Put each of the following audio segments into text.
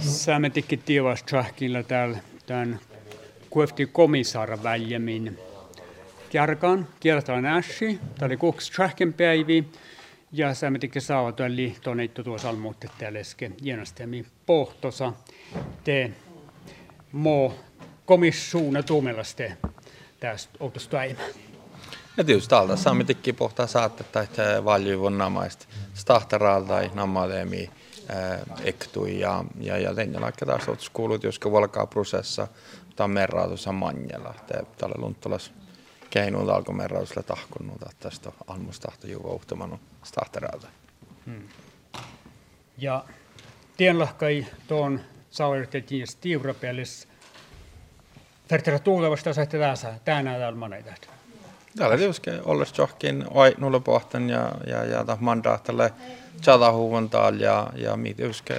Saametikki tiivas tjahkilla täällä tämän kuefti komissaara väljemin. Kärkan kiertaan ässi, tämä oli kuksi tjahken päivi, ja saametikki saavat tuon liittoneitto tuossa almuutte täällä äsken jäänästämi pohtosa. Te mo komissuuna tuumelaste tästä outosta äimään. Ja tietysti täältä saamme tikki pohtaa saatetta, että valjuvon namaista stahtaralta ei namaleemi ektui ja, ja, ja tein laikka taas otus kuulut, jos valkaa prosessa tämä merrautus manjalla. Tällä lunttulas keinuun alkoi merrausille tahkunnut, että tästä almustahto juva uhtamanu stahtaralta. Hmm. Ja tienlahkai tuon sauertettiin stivrapelissä. Färtärä tuulevasta saitte tässä tänään täällä moneita. Täällä tietysti olles johonkin oi nulle pohtan ja, ja, ja ta mandaattalle chadahuvan taal ja, ja mi tietysti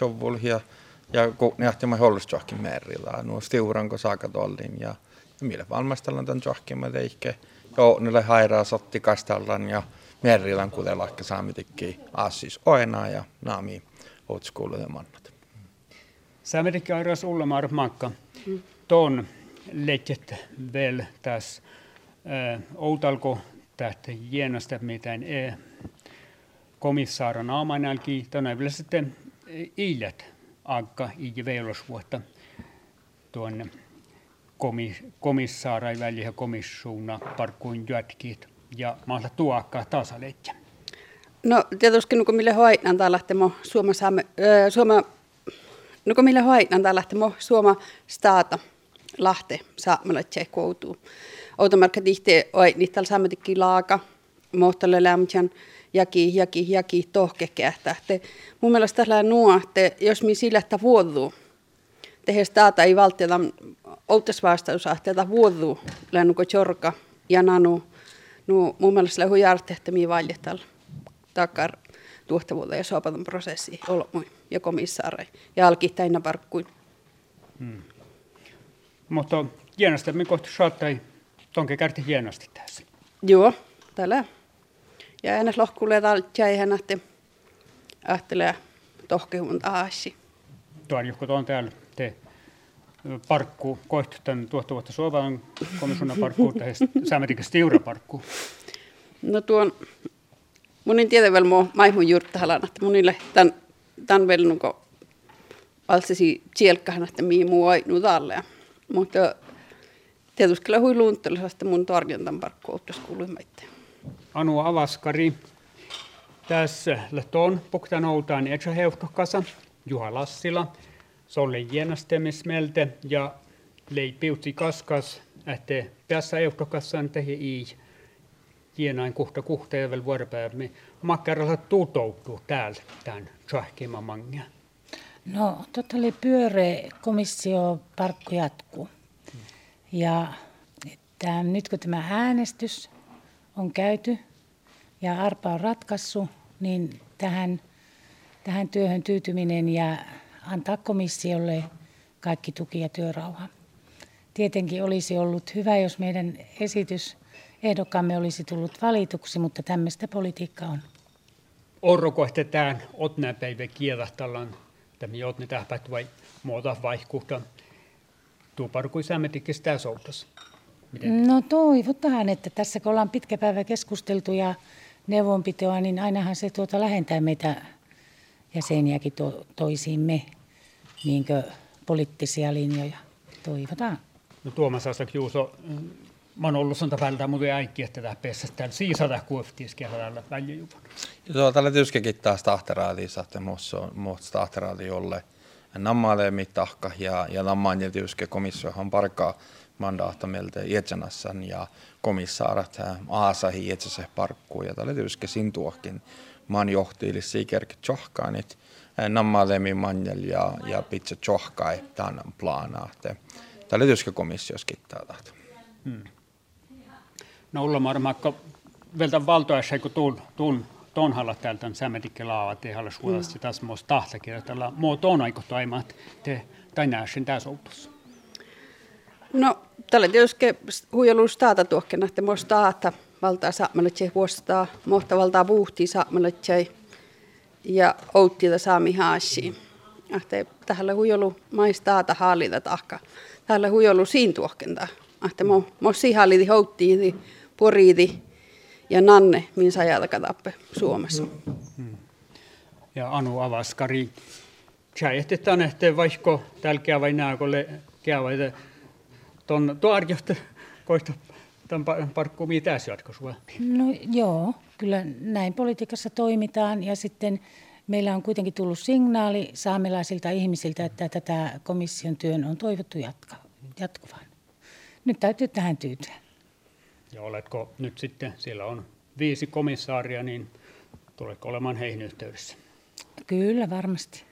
jovul ja kun nähti mä olles johonkin merillä. Nuo stiuranko saaka tollin ja, ja millä valmistellaan tämän johonkin mä teikke. Joo, niille hairaa sotti kastallan ja merillä kuten laikka saamitikki assis oenaa ja naami otskuulle mannat. Saamitikki airas ullamar makka. Ton letjet väl tässä outalko tähtä hienosta mitään e komissaara naamanälki tänä vielä sitten iilät akka i veilosvuotta tuonne komissaara väliä komissuuna parkkuun jätkit ja maalla tuokkaa tasaletja. No tietysti kun mille hoitan täällä lähtemo Suoma saamme, äh, Suoma, no mille hoitan täällä lähtemo Suoma staata lahte saamalla koutuu automarkka tihti oi täällä saametikin laaka, mohtalle lämtän, jaki, jaki, jaki, tohke kähtä. Mun mielestä tällä nuo, että jos mi sillä, että vuoduu, tehes taata ei valtiota outas vastaus, että vuoduu, lännuko chorka ja nanu, no mun mielestä lähu järte, että mi valjetal takar tuottavuutta ja sopaton prosessi olmui ja komissaari ja alkittaina parkkuin. Hmm. Mutta hienosti, me kohta saattai Tonke kärti hienosti tässä. Joo, täällä. Ja ennen lohkulee täällä jäihän, että ahtelee tohkehun aasi. Tuon joku tuon täällä te parkku kohti tämän tuotta vuotta Suomen komissionan parkku tai säämetikä stiura parkku. No tuon, mun en tiedä vielä mua maimun juurttahalan, että munille tämän, tämän vielä nuko altsisi tsielkkahan, että mihin muu ainu talle. Mutta tietysti kyllä hui mun tarjontan parkkouttas kuuluimaitteen. Anu Avaskari. Tässä lähtöön puktan outaan Etsä Heuhkokasa, Juha Lassila, Solle Jienastemismelte ja Leipiutsi Kaskas, että päässä Heuhkokassan tehi i hienain kuhta vielä vuoropäivä. Makkaralla tutoutuu täällä tämän tjahkimamangia. No, totta oli pyöreä komissio parkku jatkuu. Ja että nyt kun tämä äänestys on käyty ja Arpa on ratkaissut, niin tähän, tähän työhön tyytyminen ja antaa komissiolle kaikki tuki ja työrauha. Tietenkin olisi ollut hyvä, jos meidän esitys ehdokkaamme olisi tullut valituksi, mutta tämmöistä politiikka on. Orrokohtetaan otnä päivä kielahtallaan, tämä otne tähpät vai muuta vaihkuhta tuuparkui sämetikin sitä soutas. Miten? No toivotaan, että tässä kun ollaan pitkä päivä keskusteltu ja neuvonpitoa, niin ainahan se tuota lähentää meitä jäseniäkin to, toisiimme niin poliittisia linjoja. Toivotaan. No Tuomas Asak Juuso, mä oon ollut sonta välillä, mutta äikki, että tämä pessä täällä siisada kuoftiis kehällä väljäjuvan. Joo, tällä tietysti taas tahteraali, että muussa tahteraali jolle nammaale tahka ja, ja nammaan tietysti komissiohan parkaa mandaata meiltä Ietsanassan ja komissaarat Aasahi Ietsase parkkuu ja tällä tietysti sin tuohkin maan johtiili sikerki tjohkaanit nammalemi manjel ja, ja pitkä tjohkai tämän planaa. Tällä tietysti komissiossa kittää tahto. Hmm. No Ulla Marmakka, veltä valtoessa, kun tuun, tuun tonhalla täältä sämetikke laavat ei halle suolasti mm. tässä muista tahtakirjoitella. Muu ton aiko toimat te tai näen tässä outossa. No, tällä tietysti huijalus taata tuokkena, että muista taata valtaa saamalla tse vuostaa, mohta valtaa puhtii saamalla tse ja outtita saami haasi. Ahte tähän huijolu maistaata hallita tahka. Tähän huijolu siin tuohkenta. Ahte mo, mo sihalliti houttiiti, poriiti ja nanne, min sajata katappe Suomessa. Hmm. Ja Anu Avaskari, tjäjätetään, että vaikka täällä vai nää, kun käyvät tuon tuarjohta koista tämän parkkuun mitä jatkossa No joo, kyllä näin politiikassa toimitaan ja sitten meillä on kuitenkin tullut signaali saamelaisilta ihmisiltä, että tätä komission työn on toivottu jatka, jatkuvan. Nyt täytyy tähän tyytyä. Ja oletko nyt sitten, siellä on viisi komissaaria, niin tuletko olemaan heihin yhteydessä? Kyllä, varmasti.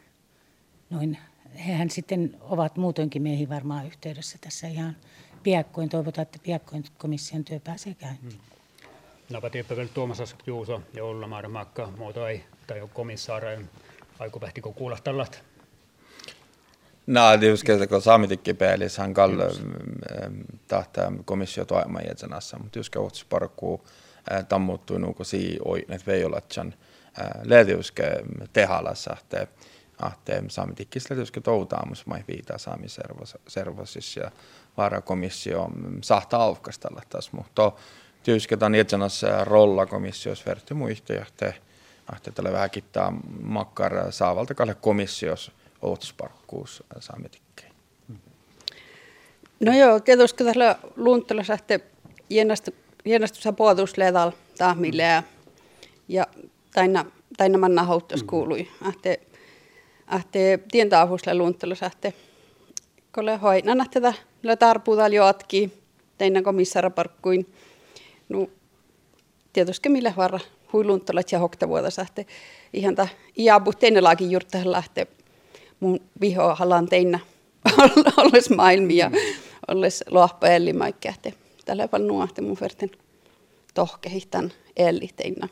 Noin. Hehän sitten ovat muutoinkin meihin varmaan yhteydessä tässä ihan piakkoin. Toivotaan, että piakkoin komission työ pääsee käyntiin. Hmm. Napa tiedäpä Tuomas Juuso ja Ulla Makka, muuta ei, tai komissaara, aiku pähtikö kuulla tällaista? Nej, det är ju kun saamitikki pelis han kall tahta komissio toima jäsenässä, mutta just kauts parkku tammuttui nuko si oi net veijolatsan leediuske tehalassa, että ahte saamitikkis leediuske toutaamus mai viitaa saamiservosis ja varakomissio sahta aukastella taas, mutta tyysketan jäsenässä rolla komissios verti muihtajahte, ahte tälle vähän kittää makkar saavalta kalle komissios outsparkkuus saametikkeen. No joo, tietysti tällä luuntella sähte jännastussa puolusledal tahmille ja, ja taina, taina manna hauttas mm. kuului. Ahte, ahte tientaavuusle luuntella sähte. Kolle hoinan tätä la tarpuutal joatki teina komissara parkkuin. No, tietysti millä varra huiluntolat ja hoktavuota sähte. Ihan ta iäbu teinelaakin juurta lähtee mun vihohalan teinä olles maailmia, mm. olles lohpaelli maikkeahte. Tällä paljon nuahte mun verten tohkehihtan elli teinä.